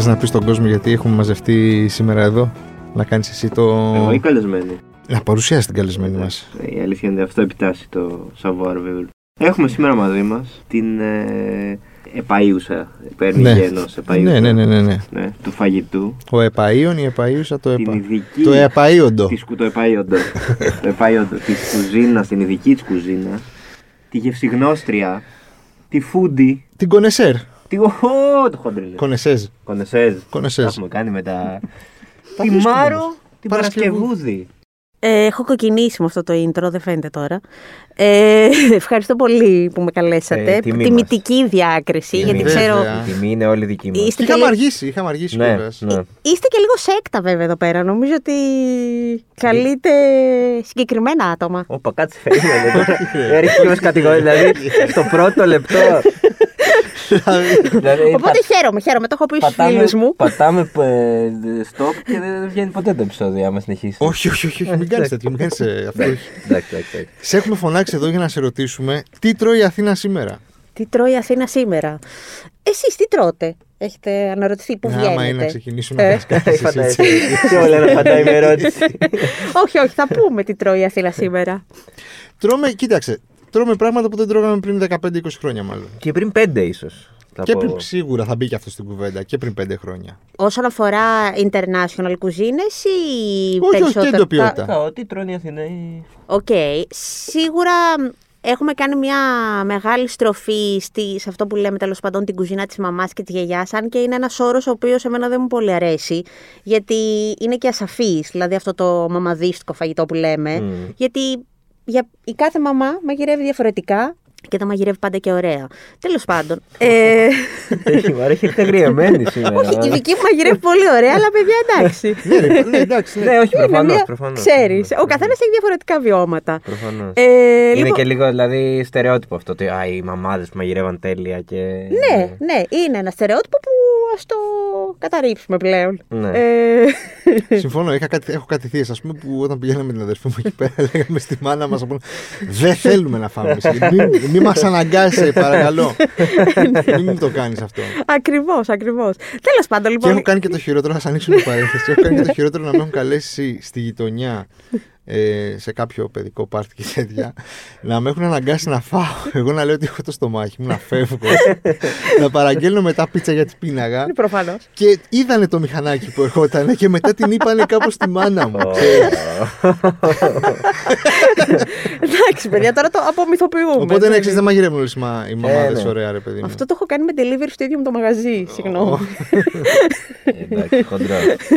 Θες να πεις στον κόσμο γιατί έχουμε μαζευτεί σήμερα εδώ, να κάνεις εσύ το. Εγώ ή καλεσμένη. Να παρουσιάσεις την καλεσμένη μας. Η αλήθεια είναι αυτό επιτάσσει το savoir vivre. Έχουμε σήμερα μαζί μας την ε, επαΐουσα, παίρνει Ναι. γένος επαΐουσα Ναι, ναι, ναι, ναι, ναι. ναι, του φαγητού. Ο επαΐων, η επαΐουσα, το Την επα... ειδική Το επαΐοντο. της, κου- το επαΐοντο, το επαΐοντο της κουζίνας, την ειδική της κουζίνας, τη γευσιγνώστρια, τη φούντι, Την κονεσέρ. Τη οχο, το χοντρινέ. Κονεσέζ. Κονεσέζ. Κονεσέζ. Τα έχουμε κάνει με τα... Τα τη βρίσκουμε Μάρο, όμως. την Παρασκευού. Παρασκευούδη. Ε, έχω κοκκινήσει με αυτό το intro, δεν φαίνεται τώρα. Ε, ευχαριστώ πολύ που με καλέσατε. Ε, τιμή Τιμητική διάκριση, Τιμή. γιατί Βέβαια. ξέρω. Η τιμή είναι όλη δική μας. Είστε και, Είχαμε λι- αργήσει, είχαμε αργήσει Ναι, κιόλας. ναι. είστε και λίγο σέκτα βέβαια εδώ πέρα. Νομίζω ότι καλείτε συγκεκριμένα άτομα. Όπα, κάτσε περίμενε τώρα. Έριξε μας κατηγορία, δηλαδή στο πρώτο λεπτό. Δηλαδή, Οπότε χαίρομαι, χαίρομαι. Το έχω πει στους πατάμε, φίλους μου. πατάμε ε, stop και δεν βγαίνει ποτέ το επεισόδιο άμα συνεχίσει. Όχι, όχι, όχι, όχι, μην κάνεις τέτοιο, μην κάνεις αυτό. Εντάξει, εντάξει, εντάξει. Σε έχουμε φωνάξει εδώ για να σε ρωτήσουμε τι τρώει η Αθήνα σήμερα; Τι τρώει η Αθήνα σήμερα; Εσείς τι τρώτε; Έχετε αναρωτηθεί που Άμα είναι να βγαίνετε. ξεκινήσουμε Ε. να κάνεις κάτι Φαντάζεσαι. έτσι. Τι όλα να φαντάει με ερώτηση. όχι, όχι, θα πούμε τι τρώει η Αθήνα σήμερα. Τρώμε, κοίταξε, τρώμε πράγματα που δεν τρώγαμε πριν 15-20 χρόνια μάλλον. Και πριν πέντε ίσως. θα Και πω. πριν, σίγουρα θα μπει και αυτό στην κουβέντα και πριν 5 χρόνια. Όσον αφορά international cuisines ή όχι, περισσότερα... και εντοπιότητα. Κα- Ό,τι τρώνε οι Αθηναίοι. Οκ. Σίγουρα έχουμε κάνει μια μεγάλη στροφή στη, σε αυτό που λέμε τέλος πάντων την κουζίνα της μαμάς και της γιαγιάς, αν και είναι ένας όρος ο οποίος εμένα δεν μου πολύ αρέσει, γιατί είναι και ασαφής, δηλαδή αυτό το μαμαδίστικο φαγητό που λέμε, Μμ. γιατί για, η κάθε μαμά μαγειρεύει διαφορετικά και τα μαγειρεύει πάντα και ωραία. Τέλος πάντων. Ε, Έχει μ' αρέσει, έχετε γριεμένη σήμερα. όχι, η δική μου μαγειρεύει πολύ ωραία, αλλά παιδιά εντάξει. ναι, ρε, ναι, εντάξει. Ναι. Ναι, όχι, Είναι προφανώς, μια- προφανώς. Ξέρεις, ο καθένας έχει διαφορετικά βιώματα. Προφανώς. Ε, Είναι λοιπόν- και λίγο δηλαδή στερεότυπο αυτό. Ότι α, οι μαμάδες που μαγειρεύαν τέλεια και. Ναι, ναι, είναι ένα στερεότυπο που ας το καταρρύψουμε πλέον. Ναι. Ε, Συμφωνώ, είχα κάτι, έχω κάτι θείες, ας πούμε, που όταν πηγαίναμε με την αδερφή μου εκεί πέρα, λέγαμε στη μάνα μας, πούμε, δεν θέλουμε να φάμε. Μην, μην μας αναγκάσεις, παρακαλώ. μην μου το κάνεις αυτό. ακριβώς, ακριβώς. Τέλος πάντων, Και λοιπόν, έχω κάνει και το χειρότερο, θα σας ανοίξω μια παρένθεση. Έχω κάνει και το χειρότερο να με έχουν καλέσει στη γειτονιά ε, σε κάποιο παιδικό πάρτι και τέτοια. να με έχουν αναγκάσει να φάω. Εγώ να λέω ότι έχω το στομάχι μου, να φεύγω. να παραγγέλνω μετά πίτσα γιατί πίναγα. είναι προφανώς. Και είδανε το μηχανάκι που ερχόταν και μετά την είπανε κάπως στη μάνα μου. Ω. Εντάξει, παιδιά, τώρα το απομυθοποιούμε. Οπότε δεν ναι, ξέρεις, δεν είναι. μαγειρεύουν όλες οι μα- οι μαμάδες ναι. ωραία, ρε παιδί μου. Αυτό το έχω κάνει με delivery στο ίδιο μου το μαγαζί, συγγνώμη. Εντάξει, χοντρό.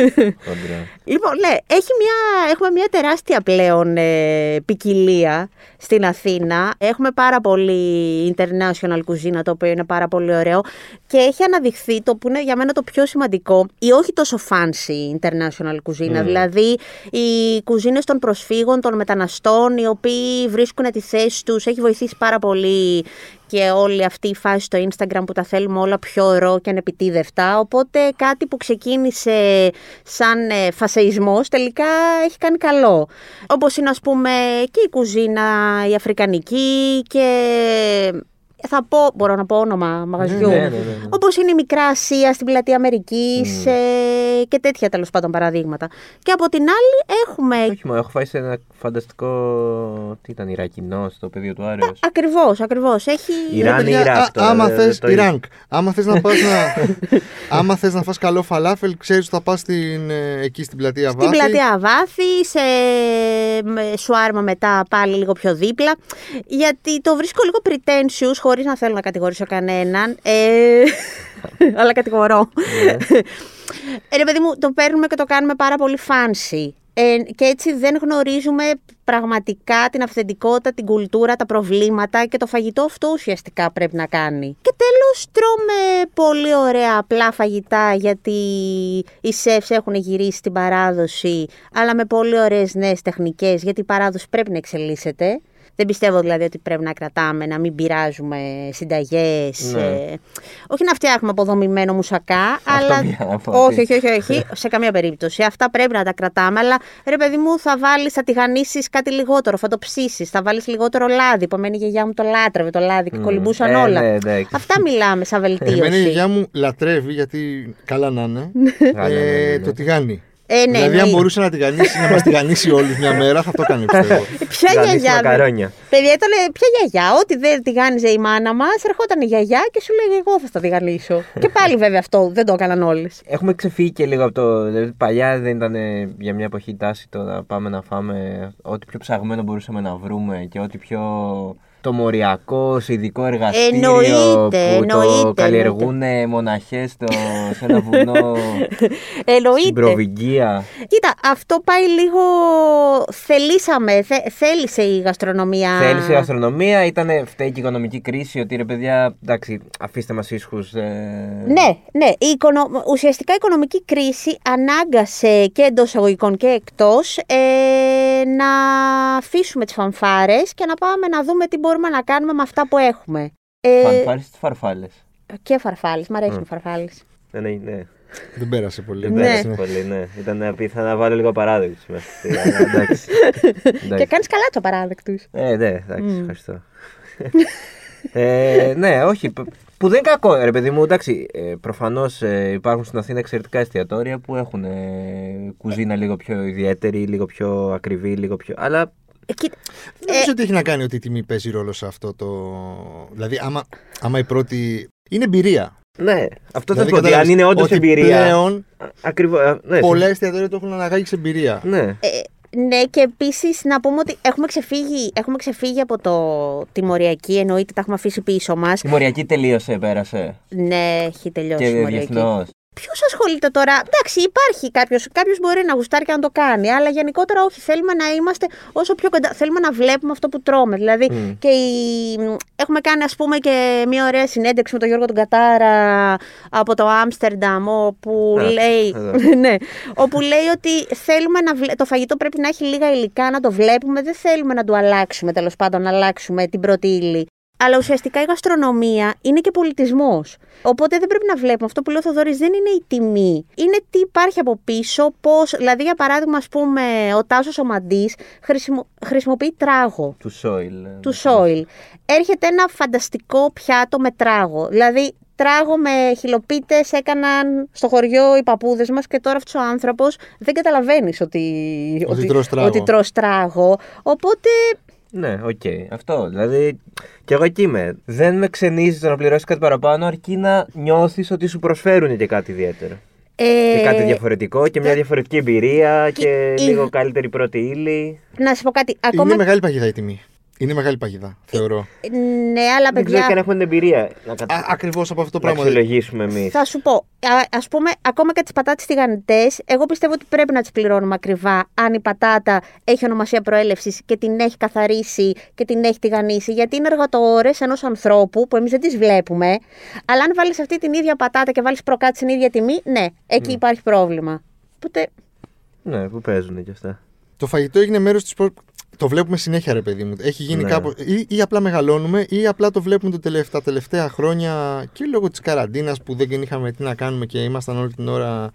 χοντρό. Λοιπόν, ναι, έχει μια, έχουμε μια τεράστια πλέον ε, ποικιλία στην Αθήνα. Έχουμε πάρα πολύ international cuisine, το οποίο είναι πάρα πολύ ωραίο. Και έχει αναδειχθεί το που είναι για μένα το πιο σημαντικό, η όχι τόσο fancy international cuisine. Δηλαδή, οι κουζίνες των προσφύγων, των μεταναστών, οι οποίοι βρίσκουν τη θέση τους. Έχει βοηθήσει πάρα πολύ και όλη αυτή η φάση στο Instagram που τα θέλουμε όλα πιο ρο και ανεπιτίδευτα. Οπότε κάτι που ξεκίνησε σαν ε, φασεϊσμός τελικά έχει κάνει καλό. Όπως είναι ας πούμε και η κουζίνα η αφρικανική και θα πω, μπορώ να πω όνομα μαγαζιού. Ναι, ναι, ναι, ναι. Όπως είναι η Μικρά Ασία στην πλατεία Αμερικής ε, και τέτοια τέλος πάντων παραδείγματα. Και από την άλλη έχουμε Όχι, μα έχω φάει σε ένα φανταστικό. Τι ήταν, Ιρακινό στο πεδίο του Άρεος. Ακριβώς, ακριβώς. Έχει... Ιράν Παιδιά, ή Ιράκ α- τώρα, άμα δεν- θες, το Ιράνκ. Άμα θες να πας να... άμα θες να φας καλό φαλάφελ, ξέρεις ότι θα πας στην, ε, εκεί στην πλατεία Στην Βάθη. πλατεία Βάθη, σε με σουάρμα μετά πάλι λίγο πιο δίπλα. Γιατί το βρίσκω λίγο pretentious, χωρίς να θέλω να κατηγορήσω κανέναν. Ε, αλλά κατηγορώ. Ε, ρε παιδί μου, το παίρνουμε και το κάνουμε πάρα πολύ fancy. Ε, και έτσι δεν γνωρίζουμε πραγματικά την αυθεντικότητα, την κουλτούρα, τα προβλήματα και το φαγητό αυτό ουσιαστικά πρέπει να κάνει. Και τέλος τρώμε πολύ ωραία απλά φαγητά γιατί οι σεφs έχουν γυρίσει την παράδοση αλλά με πολύ ωραίες νέες τεχνικές γιατί η παράδοση πρέπει να εξελίσσεται. Δεν πιστεύω δηλαδή ότι πρέπει να κρατάμε, να μην πειράζουμε συνταγές. Ναι. όχι να φτιάχνουμε αποδομημένο μουσακά, αλλά. πήγα να πω, όχι, ότι- όχι, όχι, όχι, σε καμία περίπτωση. Αυτά πρέπει να τα κρατάμε, αλλά ρε παιδί μου, θα βάλεις, θα τηγανίσεις κάτι λιγότερο, θα το ψήσεις, θα βάλεις λιγότερο λάδι. Που εμένα η γιαγιά μου το λάτρευε το λάδι και κολυμπούσαν Ε, όλα. ναι, εντάξει. Αυτά μιλάμε σαν βελτίωση. Εμένα η γιαγιά μου λατρεύει, γιατί καλά να είναι, Καλά, ναι, ε, ναι, ναι. το τηγάνι. Ε, ναι, δηλαδή, αν εννοείται. μπορούσε να τηγανίσει, να μας τηγανίσει όλου μια μέρα, θα το έκανε πιστεύω. Ποια Τηγανίσει γιαγιά. δε- μακαρόνια. Παιδιά, ήταν ποια γιαγιά. Ό,τι δεν τηγάνιζε η μάνα μας, ερχόταν η γιαγιά και σου λέγε Εγώ θα στα τηγανίσω. και πάλι βέβαια αυτό δεν το έκαναν όλες. Έχουμε ξεφύγει και λίγο από το. Δηλαδή, παλιά δεν ήταν ε, για μια εποχή τάση το να πάμε να φάμε ό,τι πιο ψαγμένο μπορούσαμε να βρούμε και ό,τι πιο το μοριακό, σε ειδικό εργαστήριο Εννοείται, που το εννοείται, καλλιεργούν μοναχές στο, σε ένα βουνό στην Εννοείται. Προβυγγία. Κοίτα, αυτό πάει λίγο. Θελήσαμε, θε, θέλησε η γαστρονομία. Θέλησε η γαστρονομία, ήταν φταίει και η οικονομική κρίση, ότι ρε παιδιά, εντάξει, αφήστε μας ίσχους. Ε... Ναι, ναι. Η οικονο... Ουσιαστικά η οικονομική κρίση ανάγκασε και εντός εισαγωγικών και εκτός ε, να αφήσουμε τις φανφάρες και να πάμε να δούμε τι μπορούμε να κάνουμε με αυτά που έχουμε. Ε, Φανφάρες στις φαρφάλες; και φαρφάλες, μ' αρέσουν οι φαρφάλες. Ναι, ναι, ναι. Δεν πέρασε πολύ. Δεν Ναι. πέρασε πολύ, ναι. Ήταν απίθανο να βάλω λίγο παράδειγμα μέσα. στη- αλλά εντάξει. Και εντάξει. κάνεις καλά τους απαράδεκτου. Ε, ναι, εντάξει, ευχαριστώ. ε, ναι, όχι. π- Που δεν είναι κακό, ρε παιδί μου. Εντάξει, ε, προφανώς υπάρχουν στην Αθήνα εξαιρετικά εστιατόρια που έχουν ε, κουζίνα λίγο πιο ιδιαίτερη, λίγο πιο ακριβή, λίγο πιο. Αλλά Ε, κοίτα, Δεν νομίζω ότι έχει να κάνει ότι η τιμή παίζει ρόλο σε αυτό το. Δηλαδή, άμα, άμα η πρώτη. Είναι εμπειρία. ναι, αυτό θα Δηλαδή, σου πω. ότι Αν κατάλαβες είναι όντως ότι εμπειρία. Πλέον Ακριβώς. Ναι, πολλά εστιατόρια το έχουν αναγάγει σε εμπειρία. ναι. Ε, ναι, και επίσης να πούμε ότι έχουμε ξεφύγει, έχουμε ξεφύγει από το τιμωριακή, εννοείται τα έχουμε αφήσει πίσω μας. Η μοριακή τελείωσε, πέρασε. Ναι, έχει τελειώσει Και η μοριακή. διεθνώς. Ποιος ασχολείται τώρα; Εντάξει, υπάρχει κάποιος. Κάποιος μπορεί να γουστάρει και να το κάνει, αλλά γενικότερα όχι. Θέλουμε να είμαστε όσο πιο κοντά. Θέλουμε να βλέπουμε αυτό που τρώμε. Δηλαδή, Μμ. και η... έχουμε κάνει, ας πούμε, και μια ωραία συνέντευξη με τον Γιώργο τον Κατάρα από το Άμστερνταμ, όπου Α, λέει. εδώ. ναι, όπου λέει ότι θέλουμε να βλέ... το φαγητό πρέπει να έχει λίγα υλικά, να το βλέπουμε. Δεν θέλουμε να του αλλάξουμε, τέλος πάντων, να αλλάξουμε την πρώτη ύλη. Αλλά ουσιαστικά η γαστρονομία είναι και πολιτισμός. Οπότε δεν πρέπει να βλέπουμε. Αυτό που λέει ο Θοδωρής δεν είναι η τιμή. Είναι τι υπάρχει από πίσω, πώς. Δηλαδή, για παράδειγμα, ας πούμε, ο Τάσος ο Μαντής χρησιμο... χρησιμοποιεί τράγο Του Soil. του Soil. Έρχεται ένα φανταστικό πιάτο με τράγο. Δηλαδή, τράγο με χυλοπίτες έκαναν στο χωριό οι παππούδες μας και τώρα αυτός ο άνθρωπος δεν καταλαβαίνεις ότι, Ότι τρως τράγο. ότι τρως τράγο. Οπότε, Ναι, οκ. Αυτό. Δηλαδή, κι εγώ εκεί είμαι. Δεν με ξενίζει το να πληρώσεις κάτι παραπάνω, αρκεί να νιώθεις ότι σου προσφέρουν και κάτι ιδιαίτερο. ε, Και κάτι διαφορετικό και μια διαφορετική εμπειρία και η- λίγο καλύτερη πρώτη ύλη. να σου πω κάτι. Είναι Ακόμα... μεγάλη παγίδα η τιμή. Είναι μεγάλη παγίδα, θεωρώ. Ναι, αλλά Δεν ξέρω παιδιά... και αν έχουμε την εμπειρία να, κα... Α, ακριβώς από αυτό το να πράγμα. αξιολογήσουμε εμείς. Θα σου πω, α ας πούμε, ακόμα και τις πατάτες τηγανιτές, εγώ πιστεύω ότι πρέπει να τις πληρώνουμε ακριβά αν η πατάτα έχει ονομασία προέλευσης και την έχει καθαρίσει και την έχει τηγανίσει. Γιατί είναι εργατόρες ενός ανθρώπου που εμείς δεν τις βλέπουμε. Αλλά αν βάλεις αυτή την ίδια πατάτα και βάλεις προκάτω στην ίδια τιμή, ναι, εκεί υπάρχει πρόβλημα. Οπότε. Ναι, που παίζουν και αυτά. Το φαγητό έγινε μέρος της. Προ... Το βλέπουμε συνέχεια, ρε παιδί μου. Έχει γίνει Ναι. κάπου. Ή, ή απλά μεγαλώνουμε, ή απλά το βλέπουμε το τελευ... τα τελευταία χρόνια και λόγω της καραντίνας που δεν είχαμε τι να κάνουμε και ήμασταν όλη την ώρα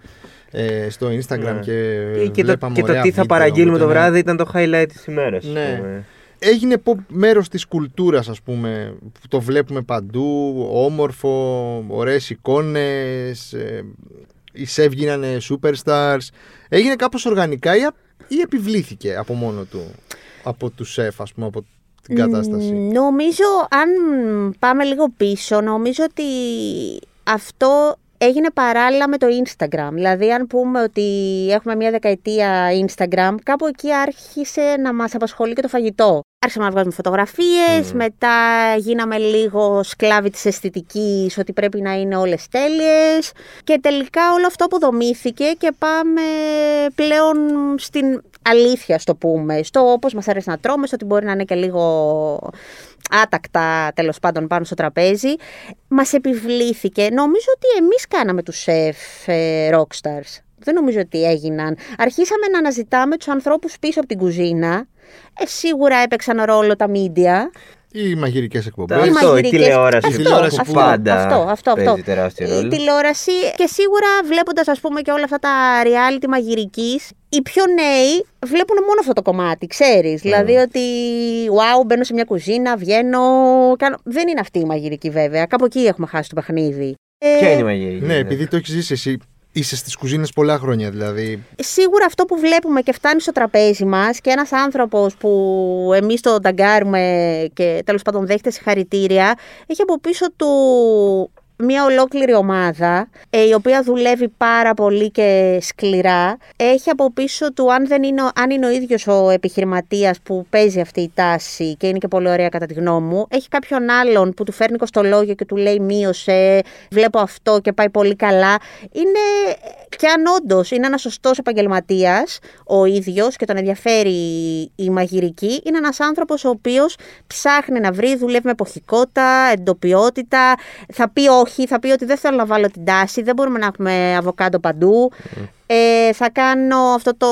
ε, στο Instagram Ναι. και, Και, και το, βλέπαμε και το ωραία τι θα βίντεο, παραγγείλουμε το οπότε, ναι. βράδυ ήταν το highlight της ημέρας. Ναι. Έγινε pop μέρος της κουλτούρας ας πούμε που το βλέπουμε παντού όμορφο, ωραίες εικόνες ε, οι σεφ γίνανε superstars έγινε κάπως οργανικά ή, α- ή επιβλήθηκε από μόνο του; Από του σεφ ας πούμε από την κατάσταση Μ, Νομίζω, αν πάμε λίγο πίσω, νομίζω ότι αυτό έγινε παράλληλα με το Instagram. Δηλαδή, αν πούμε ότι έχουμε μια δεκαετία Instagram, κάπου εκεί άρχισε να μας απασχολεί και το φαγητό. Άρχισαμε να βγάζουμε φωτογραφίες, μετά γίναμε λίγο σκλάβοι της αισθητικής, ότι πρέπει να είναι όλες τέλειες και τελικά όλο αυτό αποδομήθηκε και πάμε πλέον στην αλήθεια, στο πούμε, στο όπως μας αρέσει να τρώμε, στο ότι μπορεί να είναι και λίγο άτακτα τέλος πάντων πάνω στο τραπέζι. Μας επιβλήθηκε. Νομίζω ότι εμείς κάναμε τους σεφ ε, rockstars. Δεν νομίζω ότι έγιναν. Αρχίσαμε να αναζητάμε τους ανθρώπους πίσω από την κουζίνα. Ε, σίγουρα έπαιξαν ρόλο τα μίντια. Οι μαγειρικές εκπομπές. Τα- Οι Αυτό, η μαγειρικές- τηλεόραση. Η τηλεόραση αυτό, που- πάντα αυτό, αυτό, παίζει αυτό. τεράστιο Η ρόλο. τηλεόραση και σίγουρα βλέποντας, ας πούμε, και όλα αυτά τα reality μαγειρικής, οι πιο νέοι βλέπουν μόνο αυτό το κομμάτι, ξέρεις. Δηλαδή ότι, wow, μπαίνω σε μια κουζίνα, βγαίνω. Κάνω... Δεν είναι αυτή η μαγειρική, βέβαια. Κάπου εκεί έχουμε χάσει το παιχνίδι. Ε, Ποια είναι η μαγειρική. Ναι, επειδή το έχεις ζήσει εσύ. Είσαι στις κουζίνες πολλά χρόνια, δηλαδή. Σίγουρα αυτό που βλέπουμε και φτάνει στο τραπέζι μας και ένας άνθρωπος που εμείς το ταγκάρουμε και τέλος πάντων δέχεται συγχαρητήρια, έχει από πίσω του μια ολόκληρη ομάδα ε, η οποία δουλεύει πάρα πολύ και σκληρά. Έχει από πίσω του, αν, δεν είναι, ο- αν είναι ο ίδιος ο επιχειρηματίας που παίζει αυτή η τάση και είναι και πολύ ωραία κατά τη γνώμη μου, έχει κάποιον άλλον που του φέρνει κοστολόγιο και του λέει μείωσε, βλέπω αυτό και πάει πολύ καλά. Είναι και αν όντως είναι ένας σωστός επαγγελματίας ο ίδιος και τον ενδιαφέρει η μαγειρική, είναι ένας άνθρωπος ο οποίος ψάχνει να βρει, δουλεύει με εποχικότητα, εντοπιότητα. Θα πει όχι, θα πει ότι δεν θέλω να βάλω την τάση, δεν μπορούμε να έχουμε αβοκάντο παντού. Ε, θα κάνω αυτό το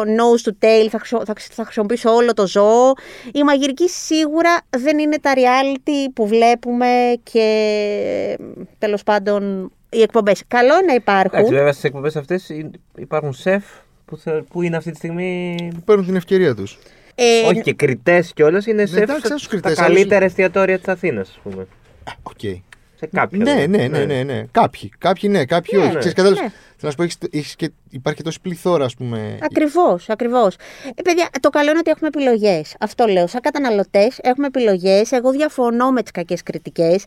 nose to tail, θα, χρησιμο- θα, χρησι- θα χρησιμοποιήσω όλο το ζώο. Η μαγειρική σίγουρα δεν είναι τα reality που βλέπουμε και τέλος πάντων οι εκπομπές. Καλό είναι να υπάρχουν. Εντάξει, βέβαια στις εκπομπές αυτές υπάρχουν σεφ που, θε- που είναι αυτή τη στιγμή. Που παίρνουν την ευκαιρία τους. Ε, Όχι και κριτές κιόλας, είναι σεφ εντάξει, σε- άσους στα κριτές, καλύτερα άλλους- εστιατόρια της Αθήνας, ας πούμε. Οκ. Σε κάποια. Ναι, δηλαδή. ναι, ναι, ναι, ναι. Κάποιοι. Κάποιοι ναι, κάποιοι Ναι, όχι. ναι. Ξέρεις, κατάλαβες, Ναι. Θέλω να σου πω, έχεις, έχεις και, υπάρχει και τόση πληθώρα, ας πούμε. Ακριβώς, ακριβώς. Ε, παιδιά, το καλό είναι ότι έχουμε επιλογές. Αυτό λέω. Σαν καταναλωτές έχουμε επιλογές. Εγώ διαφωνώ με τις κακές κριτικές.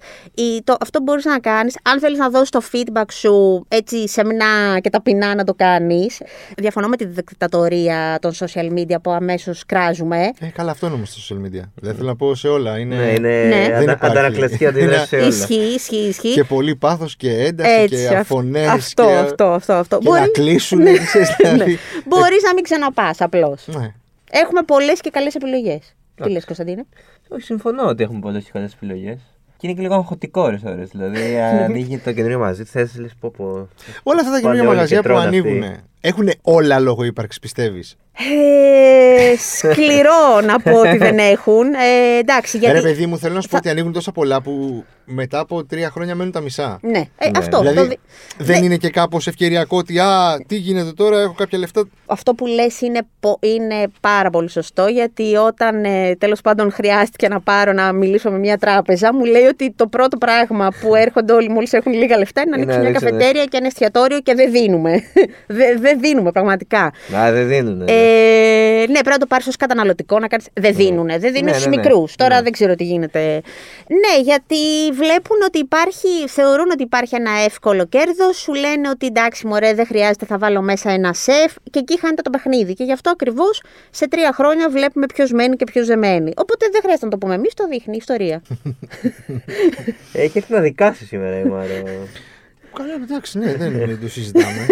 Αυτό που μπορείς να κάνεις, αν θέλεις να δώσεις το feedback σου έτσι σεμνά και ταπεινά να το κάνεις. Διαφωνώ με τη δικτατορία των social media που αμέσως κράζουμε. Ε, καλά, αυτό είναι όμως στο social media. Δεν θέλω να πω σε όλα. Είναι, Ναι, είναι Ναι. Δεν αντα- υπάρχει. αντανακλαστική αντίδραση σε όλα. Ισχύει, ισχύει, ισχύει. και πολύ πάθος και ένταση Έτσι, και αυ- φωνέ. αυτό, και, αυτό, αυτό, αυτό. Και να κλείσουν. Ναι. ξέρεις, δηλαδή. Μπορείς να μην ξαναπάς απλώς. Ναι. Έχουμε πολλές και καλές επιλογές. Τι λες, Κωνσταντίνε; Όχι, συμφωνώ ότι έχουμε πολλές και καλές επιλογές. Και είναι και λίγο αγχωτικό ώρες ώρες. Δηλαδή, ανοίγει το καινούριο μαζί, θες λες πω πω. Όλα αυτά τα Πάνε καινούργια όλοι μαγαζιά και που τρώνε ανοίγουν αυτοί. έχουν όλα λόγο ύπαρξης, πιστεύεις; Ε, σκληρό να πω ότι δεν έχουν. Ε, εντάξει, γιατί. Ρε παιδί μου, θέλω να σου πω ότι ανοίγουν τόσα πολλά που μετά από τρία χρόνια μένουν τα μισά. Ναι, ε, Ναι. αυτό. δηλαδή το δι- δεν Ναι. είναι και κάπως ευκαιριακό ότι Α, τι γίνεται τώρα, έχω κάποια λεφτά. Αυτό που λες είναι, πο- είναι πάρα πολύ σωστό γιατί όταν ε, τέλος πάντων χρειάστηκε να πάρω να μιλήσω με μια τράπεζα μου λέει ότι το πρώτο πράγμα που έρχονται όλοι μόλις έχουν λίγα λεφτά είναι να Είναι ανοίξουν να μια ανοίξουν, καφετέρια και ένα εστιατόριο και δεν δίνουμε. δεν δεν δίνουμε πραγματικά. Α, δεν δίνουν. Ε, ναι, πρέπει να το πάρεις ως καταναλωτικό να κάνεις... Δεν δίνουν. Δεν δίνουν Ναι, στους ναι, ναι. μικρούς. Τώρα Ναι. δεν ξέρω τι γίνεται. Ναι, γιατί βλέπουν ότι υπάρχει, θεωρούν ότι υπάρχει ένα εύκολο κέρδος. Σου λένε ότι εντάξει, μωρέ, δεν χρειάζεται, θα βάλω μέσα ένα σεφ. Και εκεί χάνεται το παιχνίδι. Και γι' αυτό ακριβώς σε τρία χρόνια βλέπουμε ποιος μένει και ποιος δεν μένει. Οπότε δεν χρειάζεται να το πούμε εμείς, το δείχνει η ιστορία. Έχει έρθει να δικάσει σήμερα η Μάρα. Καλά, εντάξει, ναι, δεν δεν το συζητάμε.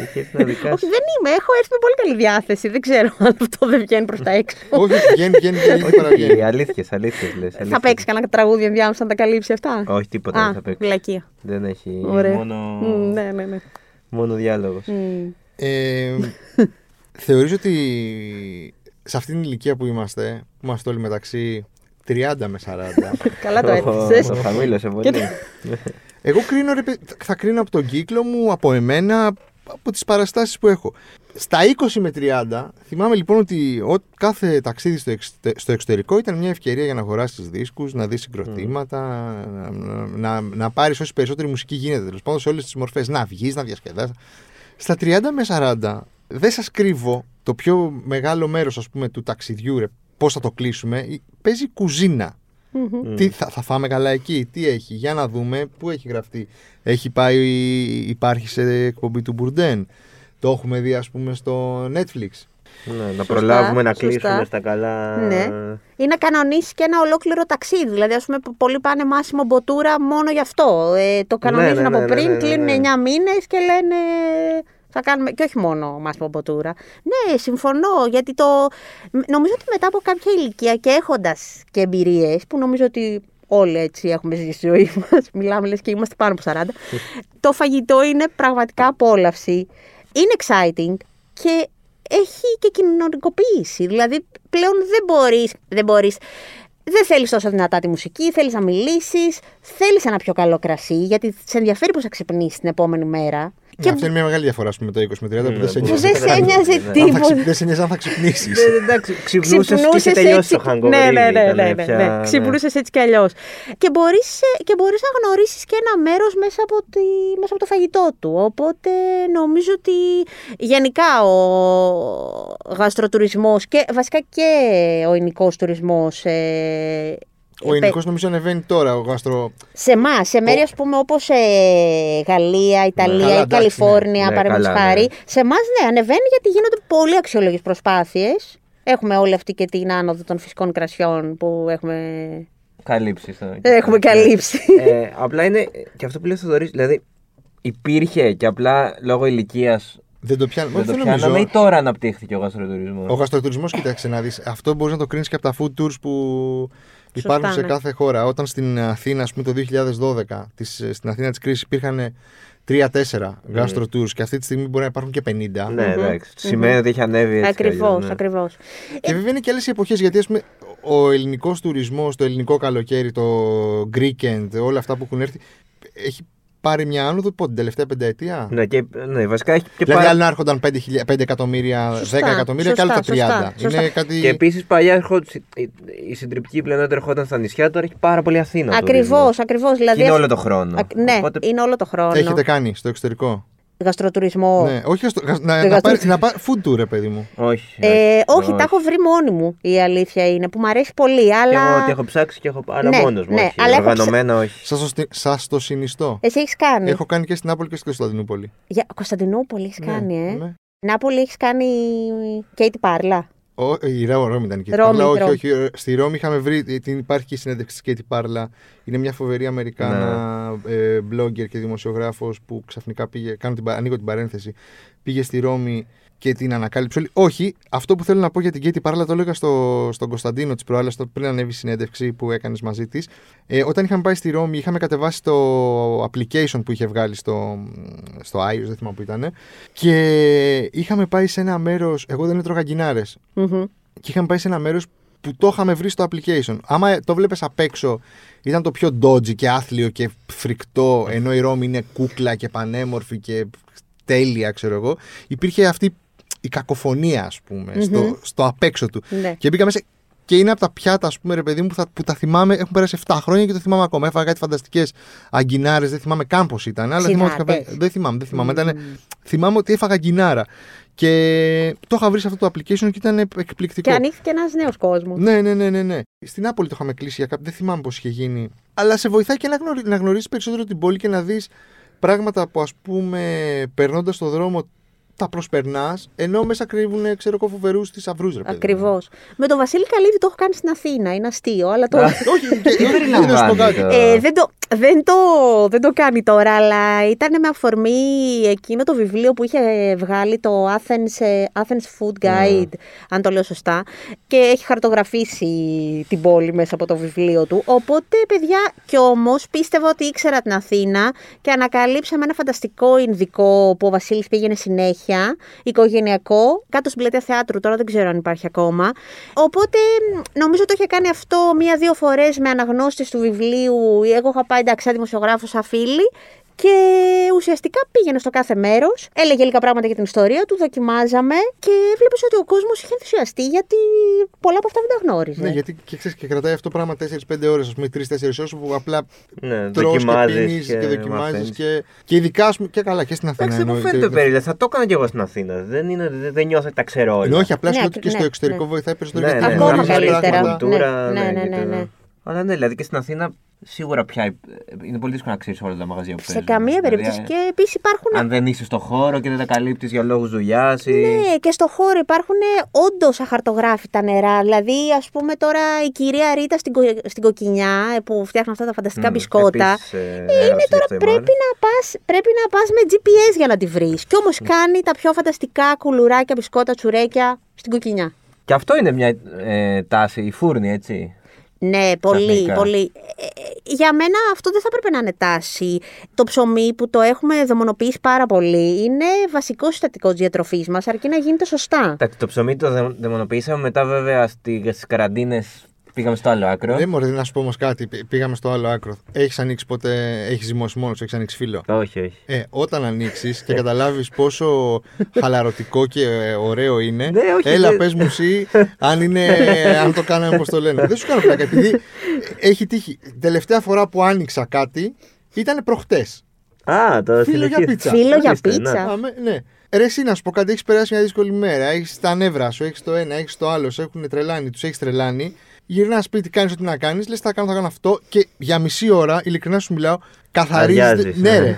Έχει έρθει να δικάσει. Όχι, δεν είμαι. Έχω έρθει με πολύ καλή διάθεση. Δεν ξέρω αν αυτό δεν βγαίνει προς τα έξω. Όχι, βγαίνει, βγαίνει, βγαίνει, Όχι, παραβγαίνει. αλήθειες, αλήθειες λες. θα παίξει κανένα τραγούδι ενδιάμεσα να τα καλύψει αυτά; Όχι, τίποτα Α, δεν θα παίξει. βλακεία. Δεν έχει. Ωραία. Μόνο, Μμ, ναι, ναι, ναι. μόνο διάλογος. Μμ. Ε, θεωρείς ότι σε αυτήν την ηλικία που είμαστε, που είμαστε όλοι μεταξύ 30 με 40, Καλά το έθεσες. Το χαμήλωσε πολύ. εγώ κρίνω, ρε, παιδ- θα κρίνω από τον κύκλο μου, από εμένα, από τις παραστάσεις που έχω. Στα 20 με 30, θυμάμαι λοιπόν ότι ο, κάθε ταξίδι στο, εξ- στο εξωτερικό ήταν μια ευκαιρία για να αγοράσεις δίσκους, να δεις συγκροτήματα, να, να, να πάρεις όση περισσότερη μουσική γίνεται, τέλος πάντων σε όλες τις μορφές, να βγεις, να διασκεδάσεις. Στα 30 με 40, δεν σας κρύβω το πιο μεγάλο μέρος ας πούμε του ταξιδιού, ρε, πώς θα το κλείσουμε, η- παίζει κουζίνα. Τι, θα, θα φάμε καλά εκεί, τι έχει, για να δούμε πού έχει γραφτεί. Έχει πάει, υπάρχει σε εκπομπή του Μπουρντέν. Το έχουμε δει ας πούμε στο Netflix. Ναι, να προλάβουμε να σωστά. κλείσουμε στα καλά. Ναι. Ή να κανονίσει και ένα ολόκληρο ταξίδι. Δηλαδή, ας πούμε, πολλοί πάνε μάσιμο μποτούρα μόνο γι' αυτό. Ε, το κανονίζουν ναι, ναι, από ναι, πριν, ναι, ναι, κλείνουν ναι. 9 μήνες και λένε. Θα κάνουμε. Και όχι μόνο μάσιμο μποτούρα. Ναι, συμφωνώ. Γιατί το. Νομίζω ότι μετά από κάποια ηλικία και έχοντας και εμπειρίες, που νομίζω ότι όλοι έτσι έχουμε ζήσει στη ζωή μας, μιλάμε λες και είμαστε πάνω από 40, το φαγητό είναι πραγματικά απόλαυση. είναι exciting και έχει και κοινωνικοποίηση. Δηλαδή πλέον δεν μπορείς, δεν μπορείς δεν θέλεις τόσο δυνατά τη μουσική, θέλεις να μιλήσεις, θέλεις ένα πιο καλό κρασί, γιατί σε ενδιαφέρει που θα ξυπνήσεις την επόμενη μέρα. Και... Αυτή είναι μια μεγάλη διαφορά με το 20 με 30 που δεν σε νοιάζει. Δεν σε νοιάζει τίποτα. Δεν σε νοιάζει αν θα ξυπνήσεις. Εντάξει, ξυπνούσες και τελειώσει το hangover. Ναι, ναι, ναι. ναι, ναι, ναι. Ξυπνούσες έτσι κι αλλιώς. Και μπορείς να γνωρίσεις και ένα μέρος μέσα, από μέσα από το φαγητό του. Οπότε νομίζω ότι γενικά ο γαστροτουρισμός και βασικά και ο ελληνικό τουρισμός ε, ο ελληνικός νομίζω ανεβαίνει τώρα. Ο γαστρο... Σε εμά, σε μέρη ας πούμε όπως ε, Γαλλία, Ιταλία ναι, ή Καλιφόρνια, ναι. παραδείγματος ναι. χάρη. Σε εμάς, ναι, ανεβαίνει γιατί γίνονται πολύ αξιόλογες προσπάθειες. Έχουμε όλη αυτή και την άνοδο των φυσικών κρασιών που έχουμε. Καλύψεις. Έχουμε καλύψει. Ε, απλά είναι και αυτό που λέει ο Θοδωρής, δηλαδή υπήρχε και απλά λόγω ηλικία δεν το πιάνουμε. Δεν το πιάναμε ή τώρα αναπτύχθηκε ο γαστροτουρισμός; Ο γαστροτουρισμός, κοίταξε να δεις. Αυτό μπορείς να το κρίνεις και από τα food tours που Υπάρχουν σε ναι. κάθε χώρα. Όταν στην Αθήνα, ας πούμε, το 2012, της, στην Αθήνα της κρίσης υπήρχαν 3-4 γάστρο tours και αυτή τη στιγμή μπορεί να υπάρχουν και 50. Ναι, εντάξει. Σημαίνει ότι έχει ανέβει έτσι. Ακριβώς, ναι. ακριβώς. Και βέβαια είναι και άλλες εποχές γιατί ας πούμε, ο ελληνικός τουρισμός, το ελληνικό καλοκαίρι, το Greekend, όλα αυτά που έχουν έρθει, έχει πάρει μια άνοδο πότε, την τελευταία πενταετία; Ναι, και, ναι, βασικά έχει και Δηλαδή, άλλοι να έρχονταν 5, 5 εκατομμύρια, 10 εκατομμύρια και άλλοι τα 30. Σωστά, Είναι κάτι... Και επίσης παλιά η συντριπτική πλειονότητα ερχόταν στα νησιά, τώρα έχει πάρα πολύ Αθήνα. Ακριβώς, ακριβώς. Δηλαδή, είναι όλο το χρόνο. Α, ναι, Οπότε... είναι όλο το χρόνο. Έχετε κάνει στο εξωτερικό; Γαστροτουρισμό. Ναι, όχι στο, να, να, πάρει, να πάρει food tour, παιδί μου. Όχι. Ε, όχι, τα έχω βρει μόνη μου η αλήθεια είναι που μου αρέσει πολύ. Αλλά... Και εγώ ότι έχω ψάξει και έχω. Αλλά ναι, μόνος μου. Ναι, όχι, αλλά οργανωμένα έχω... όχι. Σας το συνιστώ. Εσύ έχεις κάνει; Έχω κάνει και στην Νάπολη και στην Κωνσταντινούπολη. Για Κωνσταντινούπολη έχεις ναι, κάνει, ε; Ναι. Νάπολη έχεις κάνει Κέιτι Πάρλα; Η Ρώμη ήταν και Ρώμη, όχι, όχι. Στη Ρώμη είχαμε βρει. Την υπάρχει και η συνέντευξη της Κέιτι Πάρλα. Είναι μια φοβερή Αμερικάνα ναι. ε, blogger και δημοσιογράφος που ξαφνικά πήγε. Κάνω την, ανοίγω την παρένθεση. Πήγε στη Ρώμη και την ανακάλυψε όλη. Όχι, αυτό που θέλω να πω για την Κέιτι Πάρλα το έλεγα στο, στον Κωνσταντίνο της προάλλας, πριν ανέβει η συνέντευξη που έκανες μαζί της. Ε, όταν είχαμε πάει στη Ρώμη, είχαμε κατεβάσει το application που είχε βγάλει στο, στο iOS, δεν θυμάμαι που ήταν. Και είχαμε πάει σε ένα μέρος. Εγώ δεν έτρωγα γκινάρες. Mm-hmm. Και είχαμε πάει σε ένα μέρος που το είχαμε βρει στο application. Άμα το βλέπεις απ' έξω, ήταν το πιο dodgy και άθλιο και φρικτό, ενώ η Ρώμη είναι κούκλα και πανέμορφη και τέλεια, ξέρω εγώ. Υπήρχε αυτή η κακοφωνία, ας πούμε, mm-hmm. στο, στο απ' έξω του. Ναι. Και μπήκα μέσα και είναι από τα πιάτα, ας πούμε, ρε παιδί μου, που, θα, που τα θυμάμαι. Έχουν περάσει 7 χρόνια και το θυμάμαι ακόμα. Έφαγα κάτι φανταστικές αγκινάρες, δεν θυμάμαι καν πώς ήταν. Αλλά θυμάμαι, δεν θυμάμαι, δεν θυμάμαι. Mm. Ήταν, θυμάμαι ότι έφαγα αγκινάρα. Και το είχα βρει σε αυτό το application και ήταν εκπληκτικό. Και ανοίχθηκε ένας νέος κόσμος. Ναι, ναι, ναι, ναι, ναι. Στην Άπολη το είχαμε κλείσει για κάποιο. Δεν θυμάμαι πώς είχε γίνει. Αλλά σε βοηθάει και να, γνωρί, να γνωρίσει περισσότερο την πόλη και να δεις πράγματα που ας πούμε περνώντας το δρόμο τα προσπερνάς, ενώ μέσα κρύβουν ξέρω εγώ φοβερούς θησαυρού, ρε Ακριβώς. Με τον Βασίλη Καλίδη το έχω κάνει στην Αθήνα, είναι αστείο, αλλά το. Όχι, δεν το. Δεν το, δεν το κάνει τώρα, αλλά ήταν με αφορμή εκείνο το βιβλίο που είχε βγάλει το Athens, ε, Athens Food ναι. Guide, αν το λέω σωστά, και έχει χαρτογραφήσει την πόλη μέσα από το βιβλίο του. Οπότε, παιδιά, κι όμως πίστευα ότι ήξερα την Αθήνα και ανακαλύψαμε ένα φανταστικό Ινδικό που ο Βασίλης πήγαινε συνέχεια, οικογενειακό, κάτω στην πλατεία θεάτρου, τώρα δεν ξέρω αν υπάρχει ακόμα. Οπότε, νομίζω το είχε κάνει αυτό μία-δύο φορές με αναγνώστες του βιβλίου. Εγώ είχα πάει εντάξει, σαν δημοσιογράφος, σαν φίλη. Και ουσιαστικά πήγαινε στο κάθε μέρος, έλεγε λίγα πράγματα για την ιστορία του, δοκιμάζαμε και έβλεπε ότι ο κόσμος είχε ενθουσιαστεί γιατί πολλά από αυτά δεν τα γνώριζε. Ναι, γιατί και, ξέρεις, και κρατάει αυτό το πράγμα 4-5 ώρες, ας πούμε 3-4 ώρες που απλά ναι, τρως και πίνεις και, και δοκιμάζεις. Και, και ειδικά ας πούμε και καλά και στην Αθήνα. Εντάξει, μου φαίνεται περίεργο. Θα το έκανα και εγώ στην Αθήνα. Δεν, είναι, δεν, δεν νιώθω ότι τα ξέρω όλα. όχι, απλά ναι, και στο ναι, εξωτερικό ναι. βοηθάει περισσότερο. Ναι, Ακόμα καλύτερα. Ναι, ναι, ναι. Αλλά ναι, δηλαδή και στην Αθήνα σίγουρα πια είναι πολύ δύσκολο να ξέρεις όλα τα μαγαζιά που Σε καμία δηλαδή, περίπτωση. και επίσης υπάρχουν. Αν δεν είσαι στο χώρο και δεν τα καλύπτεις για λόγους δουλειάς. Ή... Ναι, και στο χώρο υπάρχουν όντως αχαρτογράφητα νερά. Δηλαδή, ας πούμε τώρα η κυρία Ρίτα στην, κο... στην κοκκινιά που φτιάχνουν αυτά τα φανταστικά mm, μπισκότα. Επίσης, ε, είναι τώρα πρέπει να, πας, πρέπει να πας με GPS για να τη βρεις. Κι όμως mm. κάνει τα πιο φανταστικά κουλουράκια, μπισκότα, τσουρέκια στην κοκκινιά. Και αυτό είναι μια ε, τάση, η φούρνη, έτσι. Ναι, πολύ, Ξαφνικά. πολύ. Ε, ε, για μένα αυτό δεν θα έπρεπε να είναι τάση. Το ψωμί που το έχουμε δαιμονοποιήσει πάρα πολύ είναι βασικός συστατικός τη διατροφής μας, αρκεί να γίνεται σωστά. Εντάξει, το ψωμί το δε- δαιμονοποιήσαμε. Μετά, βέβαια, στις καραντίνες πήγαμε στο άλλο άκρο. Δεν μωρέ, να σου πω όμως κάτι. Π- Πήγαμε στο άλλο άκρο. Έχεις ανοίξει ποτέ. Έχεις ζυμώσει μόνος, έχεις ανοίξει φίλο; Όχι, όχι. Ε, όταν ανοίξεις και καταλάβεις πόσο χαλαρωτικό και ε, ωραίο είναι, Ναι, όχι, έλα δεν- πες μου εσύ αν, είναι, αν το κάναμε όπως το λένε. Δεν σου κάνω πλάκα, επειδή έχει τύχει. Τελευταία φορά που άνοιξα κάτι ήταν προχτές. Α, το Φίλο για συνεχίζεις. πίτσα. Φίλο για Ορίστε, πίτσα. Πάμε, ναι. Ρε, εσύ να σου πω κάτι, έχεις περάσει μια δύσκολη μέρα. Έχεις τα νεύρα σου, έχεις το ένα, έχεις το άλλο, σε έχουν τρελάνει, τους έχεις τρελάνει. Γυρνά σπίτι, κάνεις ό,τι να κάνεις, λες θα κάνω, θα κάνω αυτό και για μισή ώρα, ειλικρινά σου μιλάω, καθαρίζει. Αδειάζεις, Ναι, ναι. ρε.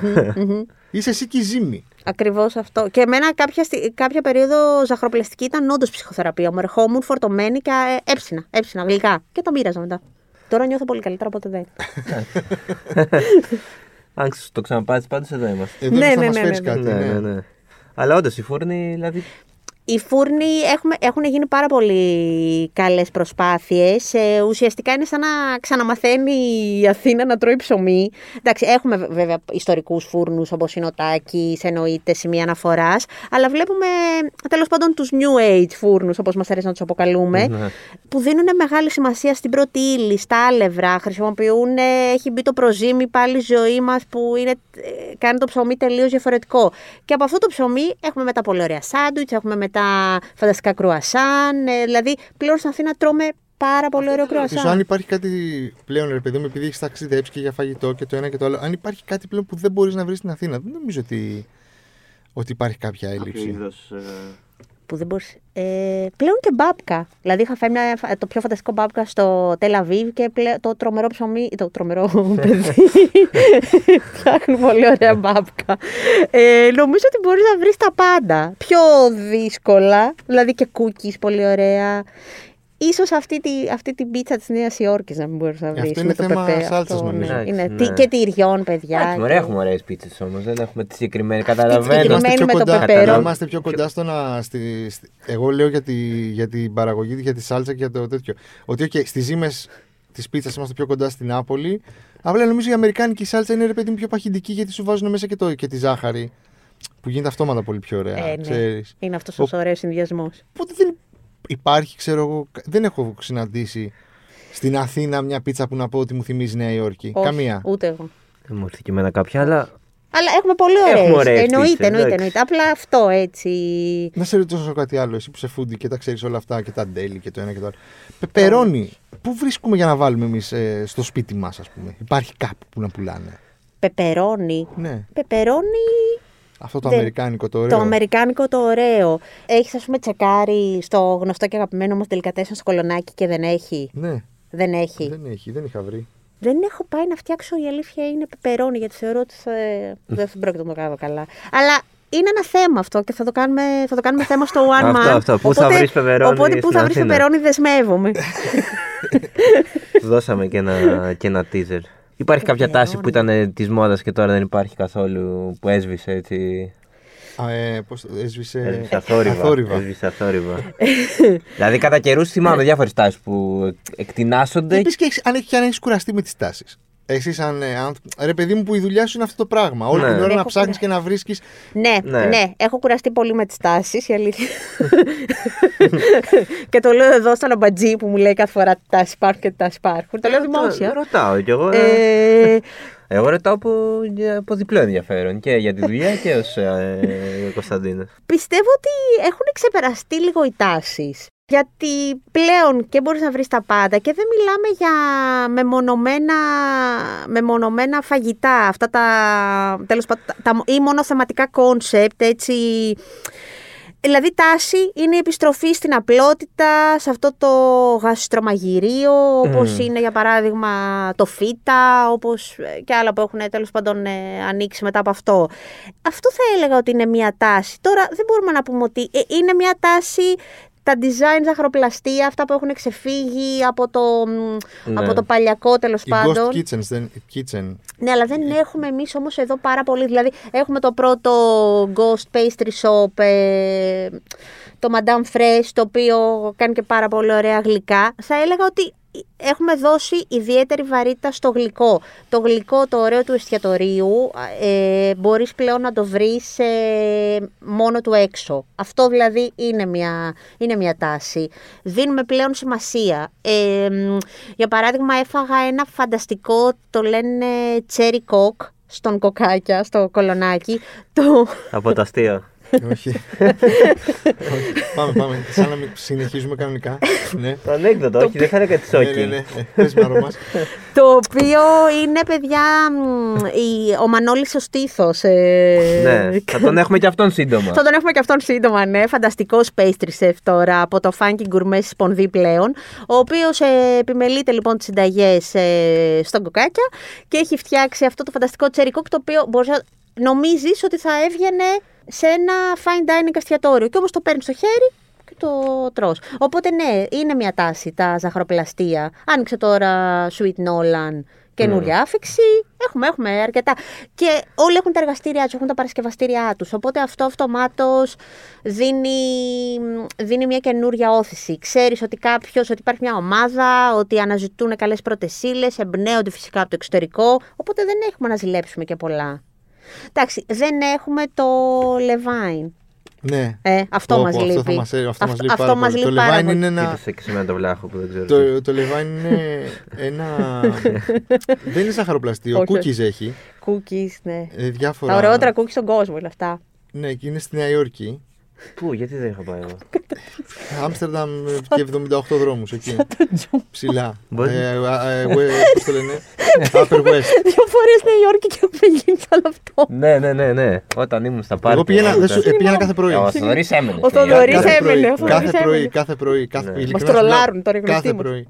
Είσαι εσύ και η ζύμη. Ακριβώς αυτό. Και εμένα κάποια, στι- κάποια περίοδο ζαχαροπλαστική ήταν όντως ψυχοθεραπεία. Μου ερχόμουν φορτωμένη και ε, έψινα, έψινα γλυκά. Και τα μοίραζα μετά. Τώρα νιώθω πολύ καλύτερα από ποτέ δεν. Αν ξ- το ξαναπάρεις, πάντως εδώ είμαστε. Εδώ Ναι, ναι, θα ναι, μας ναι, φέρεις ναι, κάτι. ναι, ναι, ναι. Αλλά όντως η φούρνη, δηλαδή. Οι φούρνοι έχουμε, έχουν γίνει πάρα πολύ καλές προσπάθειες. Ε, ουσιαστικά είναι σαν να ξαναμαθαίνει η Αθήνα να τρώει ψωμί. Εντάξει, έχουμε βε- βέβαια ιστορικούς φούρνους όπως είναι ο Τάκης, εννοείται σημεία αναφοράς. Αλλά βλέπουμε τέλος πάντων τους New Age φούρνους όπως μας αρέσει να τους αποκαλούμε. Ναι. Που δίνουν μεγάλη σημασία στην πρώτη ύλη, στα άλευρα. Χρησιμοποιούν, ε, έχει μπει το προζύμι πάλι ζωή μας που είναι, ε, κάνει το ψωμί τελείως διαφορετικό. Και από αυτό το ψωμί έχουμε μετά πολύ ωραία σάντουιτς, έχουμε μετά φανταστικά κρουασάν. ε, δηλαδή πλέον στην Αθήνα τρώμε πάρα πολύ ωραίο Ρωτήσω αν κρουασάν. υπάρχει κάτι πλέον, ρε παιδί μου, επειδή έχεις ταξιδέψει και για φαγητό και το ένα και το άλλο, αν υπάρχει κάτι πλέον που δεν μπορείς να βρεις στην Αθήνα. Δεν νομίζω ότι, ότι υπάρχει κάποια έλλειψη. Που δεν μπορείς... ε, πλέον και μπάπκα. Δηλαδή είχα φάει μια, το πιο φανταστικό μπάπκα στο Τελαβίβ και πλέον, το τρομερό ψωμί. Το τρομερό παιδί. Φτιάχνουν πολύ ωραία μπάπκα. Ε, νομίζω ότι μπορείς να βρεις τα πάντα. Πιο δύσκολα. Δηλαδή και cookies πολύ ωραία. Ίσως αυτή, τη, αυτή την πίτσα της Νέας Υόρκης να μην μπορείς να αυτό βρεις είναι με το θέμα πεπέ. σάλτσας, αυτό, νομίζω. ναι. Είναι, Ναι. τι- και τυριών, παιδιά. Εντάξει, και- μωρέ, έχουμε ωραίες πίτσες όμως. Δεν έχουμε τη συγκεκριμένη. συγκεκριμένη Καταλαβαίνω. Είμαστε πιο, με το κοντά, πεπέρο. είμαστε πιο κοντά στο να. Στη, στη- εγώ λέω για, τη, για την παραγωγή, για τη σάλτσα και για το τέτοιο. Ότι okay, στις ζύμες της πίτσας είμαστε πιο κοντά στην Νάπολη. Απλά νομίζω η Αμερικάνικη σάλτσα είναι ρε παιδί μου πιο παχυντική γιατί σου βάζουν μέσα και, το, και τη ζάχαρη. Που γίνεται αυτόματα πολύ πιο ωραία. Ε, ναι. ξέρεις. Είναι αυτός ο ωραίος συνδυασμός. Οπότε δεν υπάρχει, ξέρω εγώ, δεν έχω συναντήσει στην Αθήνα μια πίτσα που να πω ότι μου θυμίζει Νέα Υόρκη. Όχι, Καμία. Ούτε εγώ. Δεν μου έρθει και εμένα κάποια, αλλά. Αλλά έχουμε πολύ Έχουμε ωραίες. ωραίες εννοείται, πίτσες, εννοείται, εντάξει. εννοείται. Απλά αυτό έτσι. Να σε ρωτήσω κάτι άλλο. Εσύ που σε φούντι και τα ξέρεις όλα αυτά και τα ντέλη και το ένα και το άλλο. Πεπερώνι. Πού βρίσκουμε για να βάλουμε εμείς στο σπίτι μας, ας πούμε; Υπάρχει κάπου που να πουλάνε; Πεπερώνι. Ναι. Πεπερώνι. Αυτό το Δεν- αμερικάνικο το ωραίο. Το αμερικάνικο το ωραίο. Έχεις, ας πούμε, τσεκάρει στο γνωστό και αγαπημένο μας τελικατέσσερα στο κολονάκι και δεν έχει; Ναι. Δεν έχει; Δεν έχει, δεν είχα βρει. Δεν έχω πάει να φτιάξω, η αλήθεια είναι πεπερώνι, γιατί θεωρώ ότι θα... δεν θα πρόκειται να το κάνω καλά. Αλλά είναι ένα θέμα αυτό και θα το κάνουμε, θα το κάνουμε θέμα στο One Αυτό, Man. αυτό. Πού θα βρεις πεπερώνι Οπότε πού στην θα βρεις Αθήνα. πεπερώνι δεσμεύομαι. Του δώσαμε και ένα, και ένα teaser. Υπάρχει κάποια τάση που ήταν της μόδας και τώρα δεν υπάρχει καθόλου που έσβησε έτσι. Α, ε, πώς, το- έσβησε. Έσβησε αθόρυβα. αθόρυβα. Έσβησε αθόρυβα. δηλαδή κατά καιρούς θυμάμαι διάφορες τάσεις που εκτινάσονται. Επίση και έχεις- αν έχεις, και αν έχεις κουραστεί με τις τάσεις. Εσύ, σαν ε, άνθρω- ρε παιδί μου, που η δουλειά σου είναι αυτό το πράγμα. Όλη Ναι. την ώρα να Έχω ψάχνεις κουρα- και να βρίσκεις. ναι, ναι, Ναι. έχω κουραστεί πολύ με τις τάσεις, η αλήθεια. και το λέω εδώ στον αμπατζή που μου λέει κάθε φορά τι τάσεις υπάρχουν και τι τάσεις υπάρχουν. Το λέω δημόσια. Ρωτάω κι εγώ. Ε, Εγώ ρωτάω από, για- από διπλό ενδιαφέρον και για τη δουλειά και ως ε, Κωνσταντίνος. Πιστεύω ότι έχουν ξεπεραστεί λίγο οι τάσεις. Γιατί πλέον και μπορείς να βρεις τα πάντα και δεν μιλάμε για μεμονωμένα, μεμονωμένα φαγητά, αυτά τα, τέλος πάντων, τα, τα- ή μόνο θεματικά concept, έτσι. Δηλαδή τάση είναι η επιστροφή στην απλότητα, σε αυτό το γαστρομαγειρείο, όπως είναι για παράδειγμα το Φίτα, όπως ε, και άλλα που έχουν τέλος πάντων ε, ανοίξει μετά από αυτό. Αυτό θα έλεγα ότι είναι μια τάση. Τώρα δεν μπορούμε να πούμε ότι ε, είναι μια τάση τα design ζαχαροπλαστεία, αυτά που έχουν ξεφύγει από το, μ, Ναι. από το παλιακό τέλος Οι πάντων. ghost kitchens, δεν, kitchen. Ναι, αλλά δεν έχουμε εμείς όμως εδώ πάρα πολύ. Δηλαδή, έχουμε το πρώτο Ghost Pastry Shop, ε, το Madame Fresh, το οποίο κάνει και πάρα πολύ ωραία γλυκά. Θα έλεγα ότι έχουμε δώσει ιδιαίτερη βαρύτητα στο γλυκό. Το γλυκό, το ωραίο του εστιατορίου, ε, μπορείς πλέον να το βρεις ε, μόνο του έξω. Αυτό δηλαδή είναι μια, είναι μια τάση. Δίνουμε πλέον σημασία. Ε, για παράδειγμα έφαγα ένα φανταστικό, το λένε cherry coke, στον κοκάκια, στο κολονάκι. Το... Από τα αστεία. Όχι. πάμε, πάμε. Σαν να μην συνεχίζουμε κανονικά. ναι. Το ανέκδοτο, όχι, δεν θα έλεγα τη ναι, σόκη. ναι, ναι. Ε, Πες μάρο μας. το οποίο είναι, παιδιά, μ, η- ο Μανώλης ο Στήθος. ε, Ναι, θα τον έχουμε και αυτόν σύντομα. Θα τον έχουμε και αυτόν σύντομα, ναι. Φανταστικός pastry chef τώρα από το Funky Gourmet στη Σπονδή πλέον. Ο οποίος ε, επιμελείται λοιπόν τις συνταγές ε, στον κοκάκια και έχει φτιάξει αυτό το φανταστικό τσερικό το οποίο μπορείς να νομίζεις ότι θα έβγαινε σε ένα fine dining εστιατόριο. Και όμως το παίρνεις στο χέρι και το τρως. Οπότε ναι, είναι μια τάση τα ζαχαροπλαστεία. Άνοιξε τώρα Sweet Nolan, καινούρια άφηξη. Έχουμε, έχουμε αρκετά. Και όλοι έχουν τα εργαστήριά τους, έχουν τα παρασκευαστήριά τους. Οπότε αυτό αυτομάτως δίνει, δίνει μια καινούρια όθηση. Ξέρεις ότι κάποιος, ότι υπάρχει μια ομάδα, ότι αναζητούν καλές πρώτες ύλες, εμπνέονται φυσικά από το εξωτερικό. Οπότε δεν έχουμε να ζηλέψουμε και πολλά. Εντάξει, δεν έχουμε το Levine. Ναι. Ε, αυτό Πω, μας πω, αυτό λείπει. θα μας, ε, αυτό μας Αυτό- λείπει αυτό πάρα μας πολύ. λείπει Το πάρα Levine πολύ. είναι ένα... Κοίτασε και σε μένα το βλάχο που δεν ξέρω. Το, το Levine είναι ένα... δεν είναι ζαχαροπλαστείο, Όχι. cookies έχει. Cookies, ναι. ε, διάφορα... Τα ωραιότερα cookies στον κόσμο είναι αυτά. Ναι, και είναι στη Νέα Υόρκη. Πού, γιατί δεν είχα πάει εγώ; Άμστερνταμ και 78 δρόμους εκεί. Ψηλά. Μπορεί. Ε, ε, ε, ε, πώς το λένε; Upper West. Δύο φορές Νέα Υόρκη και έχουμε γίνει σε όλο αυτό. ναι, ναι, ναι, ναι. Όταν ήμουν στα πάρτι. Εγώ πήγαινα, δεν σου- ε, πήγαινα κάθε πρωί. Ε, Ο Θοδωρής έμενε. Ο στη Νέα Θοδωρής Υόρκη. Κάθε έμενε, πρωί, ο Θοδωρής κάθε πρωί, έμενε. κάθε πρωί. κάθε- Ναι. ειλικρινά Μας σου λέω, τρολάρουν τώρα οι γνωστοί Κάθε μας. πρωί.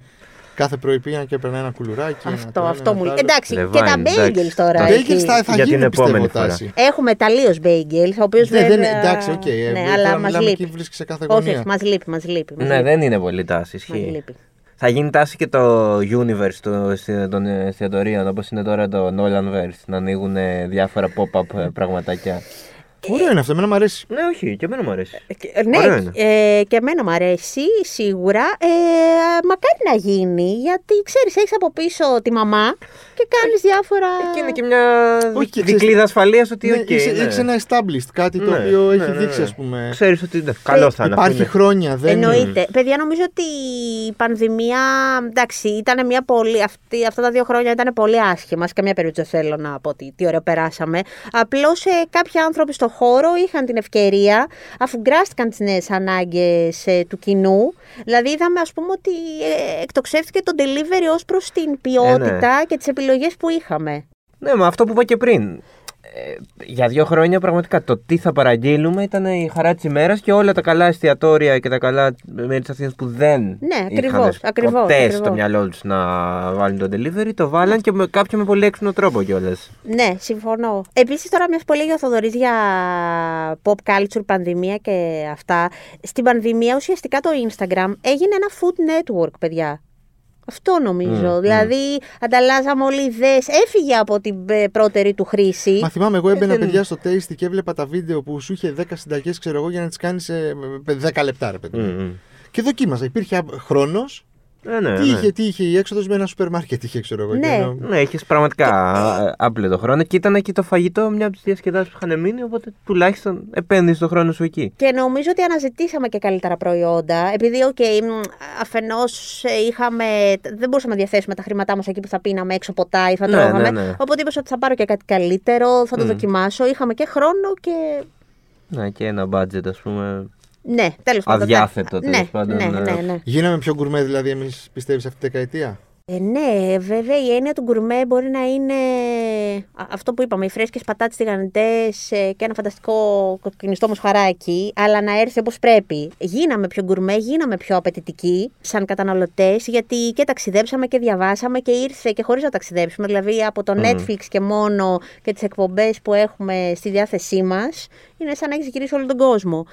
Κάθε πρωί πήγαινα και έπαιρνα ένα κουλουράκι. ένα Αυτό, το ένα, αυτό ένα μου το λέει. άλλο. Εντάξει, Levine, και τα εντάξει. bagels τώρα. Τα Τα εκεί. bagels θα, θα Για γίνει την πιστεύω επόμενη φορά. Ε, τάση. Έχουμε τελείω bagels, ο οποίος Ναι, δεν βέβαια. είναι- εντάξει, οκ. ε, Ναι, τώρα αλλά μας μιλάμε λείπει. εκεί, βρίσκεις σε κάθε Όχι, γωνία. μας λείπει, μας λείπει. μας Ναι, λείπει. δεν είναι πολύ τάση. Μας Ισχύει. λείπει. Θα γίνει τάση και το universe το, εστι- των εστιατορίων όπως είναι τώρα το Nolanverse να ανοίγουν ε, διάφορα pop-up ε, πραγματάκια. Ωραίο είναι αυτό, εμένα μου αρέσει. Ναι, όχι, και εμένα μου αρέσει. Ε, Ναι, Ωραίο είναι. ε, και εμένα μου αρέσει σίγουρα. Ε, μακάρι να γίνει, γιατί ξέρεις, έχεις από πίσω τη μαμά και κάνεις διάφορα. Και είναι και μια Όχι, δι- ξέρεις- δικλείδα ασφαλείας ότι Ναι, οκ. έχεις, ναι. έχεις ένα established, κάτι το Ναι, οποίο ναι, έχει ναι, δείξει, ναι. ας πούμε. Ξέρεις ότι ναι, καλό θα είναι. Υπάρχει αυτό είναι. χρόνια, δεν Εννοείται. Παιδιά, νομίζω ότι η πανδημία. Εντάξει, ήταν μια πολύ. Αυτή, αυτά τα δύο χρόνια ήταν πολύ άσχημα. Σε καμία περίπτωση δεν θέλω να πω ότι τι ωραίο περάσαμε. Απλώς ε, κάποιοι άνθρωποι στο χώρο είχαν την ευκαιρία, αφού γκράστηκαν τις νέες ανάγκες του κοινού. Δηλαδή, είδαμε, ας πούμε, ότι ε, εκτοξεύτηκε το delivery ως προς την ποιότητα και τις επιλογές που είχαμε. Ναι, μα αυτό που είπα και πριν. Ε, για δύο χρόνια πραγματικά το τι θα παραγγείλουμε ήταν η χαρά της ημέρας και όλα τα καλά εστιατόρια και τα καλά μέρη της Αθήνας που δεν Ναι, είχαν ακριβώς, ακριβώς, ποτέ ακριβώς. στο μιαλό τους να βάλουν το delivery, το βάλαν και με κάποιο με πολύ έξυπνο τρόπο κιόλας. Ναι, συμφωνώ. Επίσης, τώρα μιας που έλεγε ο Θοδωρής για pop culture, πανδημία και αυτά. Στην πανδημία ουσιαστικά το Instagram έγινε ένα food network, παιδιά. Αυτό νομίζω. Μμ, δηλαδή, ανταλλάζαμε όλοι ιδέες. Έφυγε από την ε, πρώτερη του χρήση. Μα θυμάμαι, εγώ έμπαινα δεν- παιδιά στο Tasty και έβλεπα τα βίντεο που σου είχε 10 συνταγές, ξέρω εγώ, για να τις κάνεις σε ε, 10 λεπτά, ρε παιδί. μου. Και δοκίμαζα. Υπήρχε χρόνος. Ναι, ναι, Τι, ναι. είχε, τι είχε η έξοδος με ένα σούπερ μάρκετ, είχε, ξέρω εγώ. Ναι. και ένα- Ναι, έχει πραγματικά ε, άπλετο χρόνο και ήταν και το φαγητό μια από τις διασκεδάσεις που είχαν μείνει. Οπότε τουλάχιστον επένδυσε τον χρόνο σου εκεί. Και νομίζω ότι αναζητήσαμε και καλύτερα προϊόντα. Επειδή, οκ, αφενός είχαμε. Δεν μπορούσαμε να διαθέσουμε τα χρήματά μας εκεί που θα πίναμε έξω ποτά ή θα Ναι, τρώγαμε. ναι, ναι. Οπότε είπες ότι θα πάρω και κάτι καλύτερο, θα το Μμ. δοκιμάσω. Είχαμε και χρόνο και. Ναι, και ένα budget, ας πούμε. Ναι, τέλος πάντων. Αδιάθετο, τέλος ναι, πάντων, Ναι, ε. ναι, ναι. Γίναμε πιο γκουρμέ, δηλαδή, εμείς πιστεύεις αυτή τη δεκαετία; Ε, ναι, βέβαια η έννοια του γκουρμέ μπορεί να είναι α, αυτό που είπαμε, οι φρέσκες πατάτες τηγανιτές ε, και ένα φανταστικό κοκκινιστό μοσχαράκι, αλλά να έρθει όπως πρέπει. Γίναμε πιο γκουρμέ, γίναμε πιο απαιτητικοί σαν καταναλωτές, γιατί και ταξιδέψαμε και διαβάσαμε και ήρθε και χωρίς να ταξιδέψουμε, δηλαδή από το Μμμ. Netflix και μόνο και τις εκπομπές που έχουμε στη διάθεσή μας, είναι σαν να έχεις γυρίσει όλο τον κόσμο.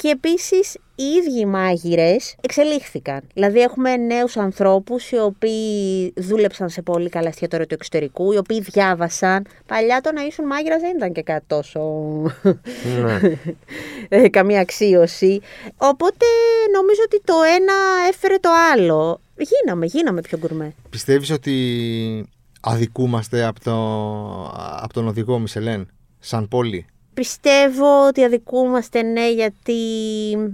Και επίσης οι ίδιοι μάγειρες εξελίχθηκαν. Δηλαδή έχουμε νέους ανθρώπους οι οποίοι δούλεψαν σε πολύ καλά εστιατόρια του εξωτερικού, οι οποίοι διάβασαν. Παλιά το να ήσουν μάγειρα δεν ήταν και κάτι τόσο ναι. ε, καμία αξίωση. Οπότε νομίζω ότι το ένα έφερε το άλλο. γίναμε, γίναμε πιο γκουρμέ. Πιστεύεις ότι αδικούμαστε από, το, από τον οδηγό Μισελέν, σαν πόλη; Πιστεύω ότι αδικούμαστε ναι γιατί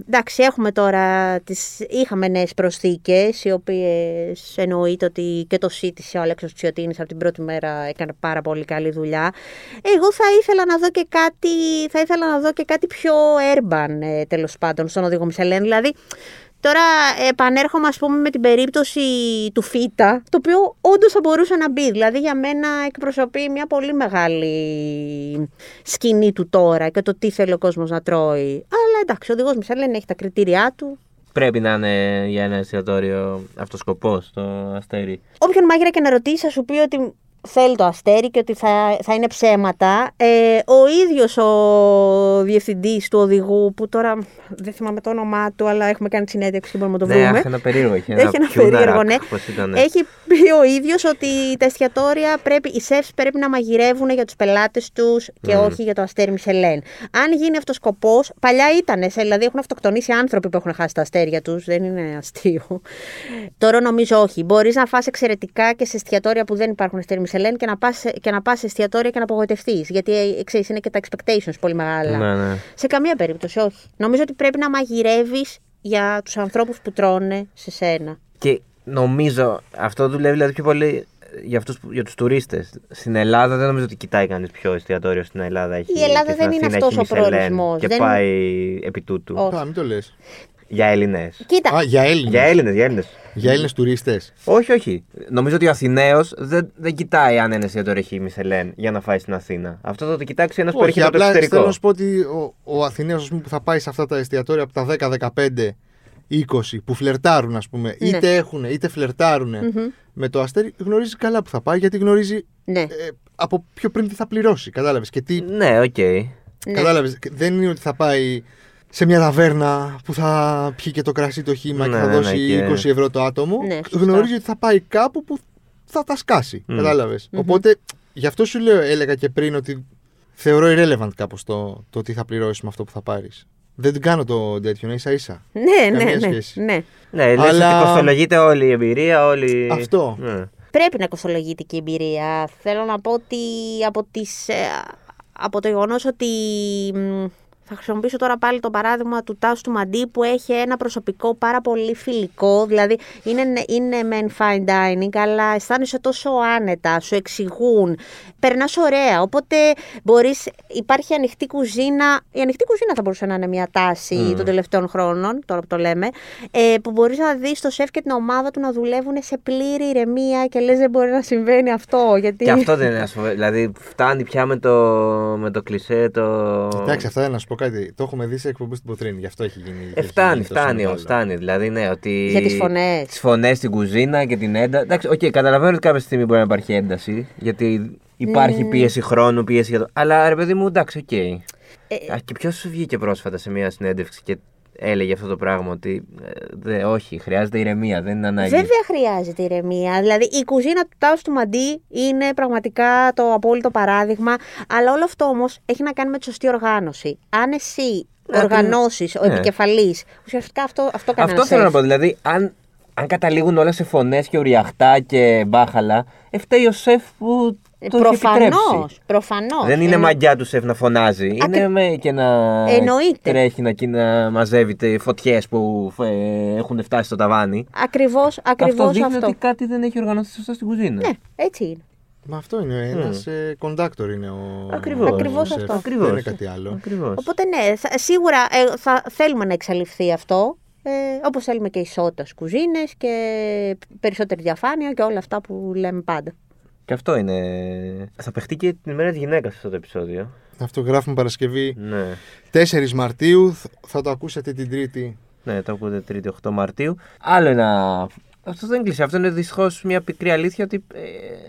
εντάξει έχουμε τώρα, τις, είχαμε νέες προσθήκες οι οποίες εννοείται ότι και το σύντησε ο Αλέξος Τσιωτίνης από την πρώτη μέρα έκανε πάρα πολύ καλή δουλειά. Εγώ θα ήθελα να δω και κάτι, θα ήθελα να δω και κάτι πιο urban ε, τέλος πάντων στον οδηγό Μισελέν, δηλαδή Τώρα επανέρχομαι ας πούμε με την περίπτωση του Φίτα, το οποίο όντως θα μπορούσε να μπει. Δηλαδή για μένα εκπροσωπεί μια πολύ μεγάλη σκηνή του τώρα και το τι θέλει ο κόσμος να τρώει. Αλλά εντάξει, ο οδηγός Μισελέν έχει τα κριτήριά του. Πρέπει να είναι για ένα εστιατόριο αυτό το αστέρι. Όποιον μάγειρα και να ρωτήσει, θα σου πει ότι θέλει το αστέρι και ότι θα, θα είναι ψέματα. Ε, ο ίδιος ο διευθυντής του οδηγού, που τώρα δεν θυμάμαι το όνομά του, αλλά έχουμε κάνει συνέντευξη και μπορούμε να το ναι, βρούμε. Έχει ένα περίεργο. Έχει ένα, έχει ένα περίεργο, ναι. Έχει πει ο ίδιος ότι τα εστιατόρια πρέπει, οι σεφς πρέπει να μαγειρεύουν για τους πελάτες τους και mm. όχι για το αστέρι Μισελέν. Αν γίνει αυτός σκοπός, παλιά ήταν, δηλαδή έχουν αυτοκτονήσει άνθρωποι που έχουν χάσει τα αστέρια τους, δεν είναι αστείο. Τώρα νομίζω όχι. Μπορείς να φας εξαιρετικά και σε εστιατόρια που δεν υπάρχουν αστέρι Μισελέν και να πας, και να πας σε εστιατόρια και να απογοητευτείς. Γιατί ε, ξέρεις, είναι και τα expectations πολύ μεγάλα. Ναι, ναι. Σε καμία περίπτωση, όχι. Νομίζω ότι πρέπει να μαγειρεύεις για τους ανθρώπους που τρώνε σε σένα. Και νομίζω αυτό δουλεύει δηλαδή πιο πολύ για, αυτούς, για τους τουρίστες. Στην Ελλάδα δεν νομίζω ότι κοιτάει κανείς πιο εστιατόριο στην Ελλάδα. Έχει, η Ελλάδα δεν είναι αυτός ο προορισμός. Και δεν... πάει επί τούτου. Α, μην το λες. Για Έλληνες. Κοίτα. Α, για Έλληνες. Για Έλληνες, για Έλληνες. Για Έλληνες τουρίστες. Όχι, όχι. Νομίζω ότι ο Αθηναίος δεν, δεν κοιτάει αν ένας εστιατόριο έχει Μισελέν για να φάει στην Αθήνα. Αυτό θα το κοιτάξει ένας που έρχεται από το εξωτερικό. Θέλω να σου πω ότι ο, ο Αθηναίος που θα πάει σε αυτά τα εστιατόρια από τα 10, 15, 20 που φλερτάρουν, ας πούμε, ναι. είτε έχουν είτε φλερτάρουν mm-hmm. με το αστέρι, γνωρίζει καλά που θα πάει γιατί γνωρίζει ναι. ε, από πιο πριν τι θα πληρώσει. Κατάλαβες. Τι... Ναι, OK. Okay. Κατάλαβες. Ναι. Δεν είναι ότι θα πάει σε μια ταβέρνα που θα πιει και το κρασί το χύμα ναι, και θα ναι, δώσει ναι, 20 ευρώ το άτομο, ναι, γνωρίζει ότι θα πάει κάπου που θα τα σκάσει. Mm. Κατάλαβες. Mm-hmm. Οπότε γι' αυτό σου λέω, έλεγα και πριν ότι θεωρώ irrelevant κάπως το, το τι θα πληρώσεις με αυτό που θα πάρεις. Δεν την κάνω το τέτοιο, ίσα ίσα. Ναι, ναι, ναι, σχέση. ναι. Ναι, λες Αλλά... ότι κοστολογείται όλη η εμπειρία, όλη... Αυτό. Ναι. Πρέπει να κοστολογείται και η εμπειρία. Θέλω να πω ότι από, τις, ε, από το γεγονός ότι θα χρησιμοποιήσω τώρα πάλι το παράδειγμα του Τάσου του Μαντί που έχει ένα προσωπικό πάρα πολύ φιλικό. Δηλαδή είναι, είναι men fine dining, αλλά αισθάνεσαι τόσο άνετα, σου εξηγούν. Περνάς ωραία. Οπότε μπορείς, υπάρχει ανοιχτή κουζίνα. Η ανοιχτή κουζίνα θα μπορούσε να είναι μια τάση mm. των τελευταίων χρόνων, τώρα που το λέμε. Ε, που μπορείς να δεις το σεφ και την ομάδα του να δουλεύουν σε πλήρη ηρεμία και λες δεν μπορεί να συμβαίνει αυτό. Γιατί... Και αυτό δεν είναι ασφαλές. Δηλαδή φτάνει πια με το, με το κλισέ. Το... Εντάξει, αυτά να σου πω κάτι. Το έχουμε δει σε εκπομπή στην Ποτρίνη, γι' αυτό έχει γίνει. Ε, φτάνει, φτάνει όμως. Φτάνει. Δηλαδή, ναι, ότι. Για τις φωνές. Τις φωνές στην κουζίνα και την ένταση. Εντάξει, OK, okay, καταλαβαίνω ότι κάποια στιγμή μπορεί να υπάρχει ένταση. Γιατί υπάρχει mm. πίεση χρόνου, πίεση για το. Αλλά ρε παιδί μου, εντάξει, OK. Okay. Ε, και ποιος σου βγήκε πρόσφατα σε μια συνέντευξη και έλεγε αυτό το πράγμα ότι ε, δε, όχι, χρειάζεται ηρεμία, δεν είναι ανάγκη. Βέβαια χρειάζεται ηρεμία. Δηλαδή η κουζίνα του Τάου του Μαντί είναι πραγματικά το απόλυτο παράδειγμα. Αλλά όλο αυτό όμως έχει να κάνει με τη σωστή οργάνωση. Αν εσύ ναι, οργανώσεις, ο ναι. επικεφαλής, ουσιαστικά αυτό, αυτό κάνει Αυτό θέλω να πω. Δηλαδή, αν, αν καταλήγουν όλα σε φωνές και ουριαχτά και μπάχαλα, φταίει ο σεφ που το προφανώς, προφανώς. Δεν είναι Εννο... μαγιά του σεφ να φωνάζει. Ακρι... Είναι με και να Εννοείται. τρέχει να, να μαζεύει φωτιές που ε, έχουν φτάσει στο ταβάνι. Ακριβώς ακριβώς αυτό. δείχνει ότι κάτι δεν έχει οργανωθεί σωστά στην κουζίνα. Ναι, έτσι είναι. Μα αυτό είναι. Ένας mm. κοντάκτορ είναι ο. Ακριβώς Ακριβώς αυτό. Ακριβώς. Δεν είναι κάτι άλλο. Ακριβώς. Οπότε ναι, θα, σίγουρα ε, θα θέλουμε να εξαλειφθεί αυτό. Ε, όπως θέλουμε και ισότητα στις κουζίνες και περισσότερη διαφάνεια και όλα αυτά που λέμε πάντα. Και αυτό είναι. Θα παιχτεί και την ημέρα της γυναίκας αυτό το επεισόδιο. Αυτό γράφουμε Παρασκευή ναι. 4 Μαρτίου. Θα το ακούσετε την Τρίτη. Ναι, το ακούτε Τρίτη 8 Μαρτίου. Άλλο ένα. Αυτό δεν κλείσει. Αυτό είναι δυστυχώς μια πικρή αλήθεια ότι.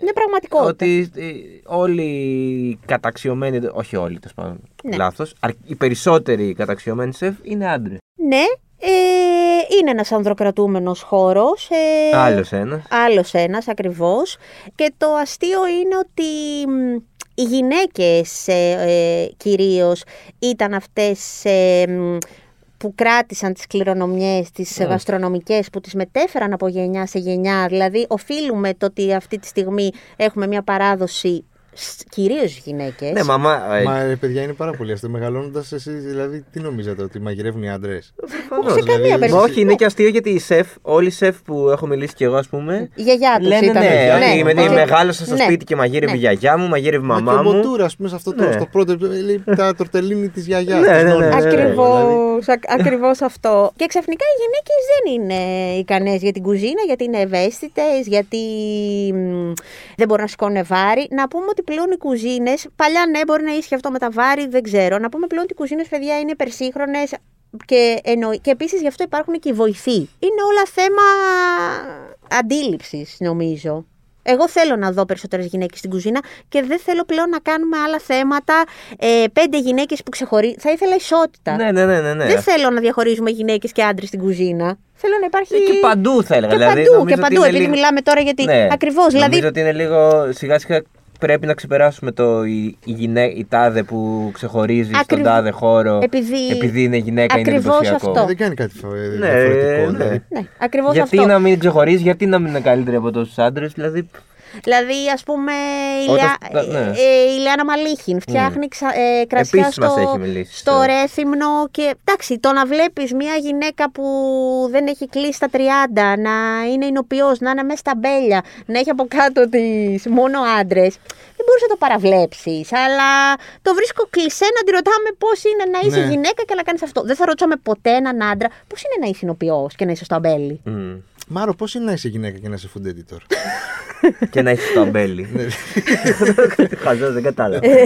Είναι πραγματικότητα. Ότι ε, όλοι οι καταξιωμένοι. Όχι όλοι, τέλος πάντων. Ναι. Λάθος. Οι περισσότεροι καταξιωμένοι σεφ είναι άντρες. Ναι, ε, είναι ένας ανδροκρατούμενος χώρος. Ε, άλλος ένας. Άλλος ένας ακριβώς. Και το αστείο είναι ότι οι γυναίκες ε, ε, κυρίως ήταν αυτές ε, που κράτησαν τις κληρονομιές, τις Ναι. γαστρονομικές που τις μετέφεραν από γενιά σε γενιά. Δηλαδή οφείλουμε το ότι αυτή τη στιγμή έχουμε μια παράδοση σ- κυρίως γυναίκες. Ναι, μαμά. ε, Μα ρε παιδιά είναι πάρα πολύ αστείο. Μεγαλώνοντας εσεί, δηλαδή, τι νομίζατε, ότι μαγειρεύουν οι άντρες; προφανώς. σε καμία δηλαδή, περίπτωση. Μα όχι, είναι και αστείο γιατί οι σεφ, όλοι οι σεφ που έχω μιλήσει κι εγώ, ας πούμε. Η γιαγιά τους Λένε ήταν. ναι, ναι, ότι με- ναι. μεγάλωσα στο Ναι. σπίτι και μαγείρευε η Ναι. γιαγιά μου, μαγείρευε η Μα μαμά και ο μου. Μποτούρα, ας πούμε, σε αυτό το Ναι. στο πρώτο. Λέει τα τορτελίνη της γιαγιάς. Ναι, ναι, ναι, ναι. Ακριβώς, ακ- ακριβώς αυτό. Και ξαφνικά οι γυναίκες δεν είναι ικανές για την κουζίνα, γιατί είναι ευαίσθητες, γιατί μ, δεν μπορούν να σηκώνουν βάρη. Να πούμε ότι πλέον οι κουζίνες, παλιά ναι μπορεί να ίσχυε αυτό με τα βάρη, δεν ξέρω. Να πούμε πλέον ότι οι κουζίνες, παιδιά, είναι υπερσύγχρονες και, εννοεί, και επίσης γι' αυτό υπάρχουν και οι βοηθοί. Είναι όλα θέμα αντίληψης, νομίζω. Εγώ θέλω να δω περισσότερες γυναίκες στην κουζίνα και δεν θέλω πλέον να κάνουμε άλλα θέματα. Ε, πέντε γυναίκες που ξεχωρίζουν. Θα ήθελα ισότητα. Ναι, ναι, ναι, ναι. ναι. Δεν θέλω να διαχωρίζουμε γυναίκες και άντρες στην κουζίνα. Θέλω να υπάρχει. Ε, Και παντού θα έλεγα. Και δηλαδή, παντού, νομίζω και ότι παντού. είναι Επειδή λίγο- μιλάμε τώρα γιατί. Ναι. Ακριβώς. Νομίζω Δηλαδή. ότι είναι λίγο σιγά σιγά πρέπει να ξεπεράσουμε το η, η, γυναί, η τάδε που ξεχωρίζει στον Ακριβ- τάδε χώρο Επειδή- επειδή είναι γυναίκα είναι Ακριβώς εντυπωσιακό. αυτό. Δεν κάνει κάτι φα- Ναι, διαφορετικό. ναι. δηλαδή. Ναι, ακριβώς Γιατί αυτό. να μην ξεχωρίζει, γιατί να μην είναι καλύτερη από τόσους άντρες, δηλαδή. Δηλαδή, ας πούμε, η, Όταν- Λεα... ναι. ε, η Λιάννα Μαλίχιν φτιάχνει ξα... ε, κρασιά Επίσης μας στο, έχει μιλήσει, στο στο- Ρέθυμνο. Και εντάξει, το να βλέπεις μια γυναίκα που δεν έχει κλείσει τα 30, να είναι εινοποιός, να είναι μέσα στα μπέλια, να έχει από κάτω της μόνο άντρες. Δεν μπορείς να το παραβλέψεις. Αλλά το βρίσκω κλεισέ να τη ρωτάμε πώς είναι να είσαι Ναι. γυναίκα και να κάνεις αυτό. Δεν θα ρωτούσαμε ποτέ έναν άντρα πώς είναι να είσαι εινοποιός και να είσαι στο αμπέλι. Μ, Μάρο, πώς είναι να είσαι γυναίκα και να είσαι food editor; και να έχεις το αμπέλι. Ναι. Χαζό, δεν κατάλαβα. Ε.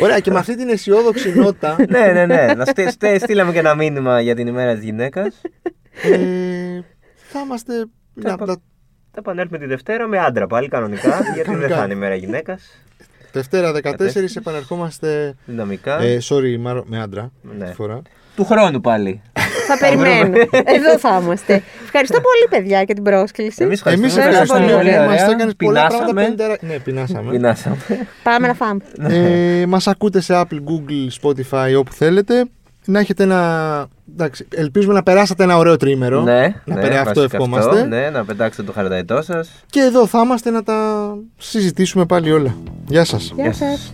Ωραία, και με αυτή την αισιόδοξη νότα. ναι, ναι, ναι. Να στείλ- στείλ- στείλαμε και ένα μήνυμα για την ημέρα της γυναίκας. ε, θα είμαστε. να- πα- να- Θα επανέλθουμε τη Δευτέρα με άντρα πάλι κανονικά, γιατί δεν Κανονικά. θα είναι ημέρα γυναίκας. Δευτέρα 14 επανερχόμαστε. Δυναμικά. Ε, sorry, Μάρο, με άντρα. Ναι. Τη φορά. Του χρόνου πάλι. Θα περιμένουμε. Εδώ θα είμαστε. Ευχαριστώ πολύ, παιδιά, για την πρόσκληση. Εμείς Εμείς ευχαριστούμε. ευχαριστούμε ευχαριστούμε. πολύ, Μα ωραία. το έκανες πολλά Πεινάσαμε. πράγματα. πεντερα- Ναι, πεινάσαμε. Πεινάσαμε. Πάμε να φάμε. ε, Μας ακούτε σε Apple, Google, Spotify, όπου θέλετε. Να έχετε ένα. Εντάξει, ελπίζουμε να περάσατε ένα ωραίο τρίμερο. ναι, να ναι, περάσει αυτό βασικά ευχόμαστε. ναι, να πετάξετε το χαρακτηριστικό σας. Και εδώ θα είμαστε να τα συζητήσουμε πάλι όλα. Γεια σας. Γεια σας.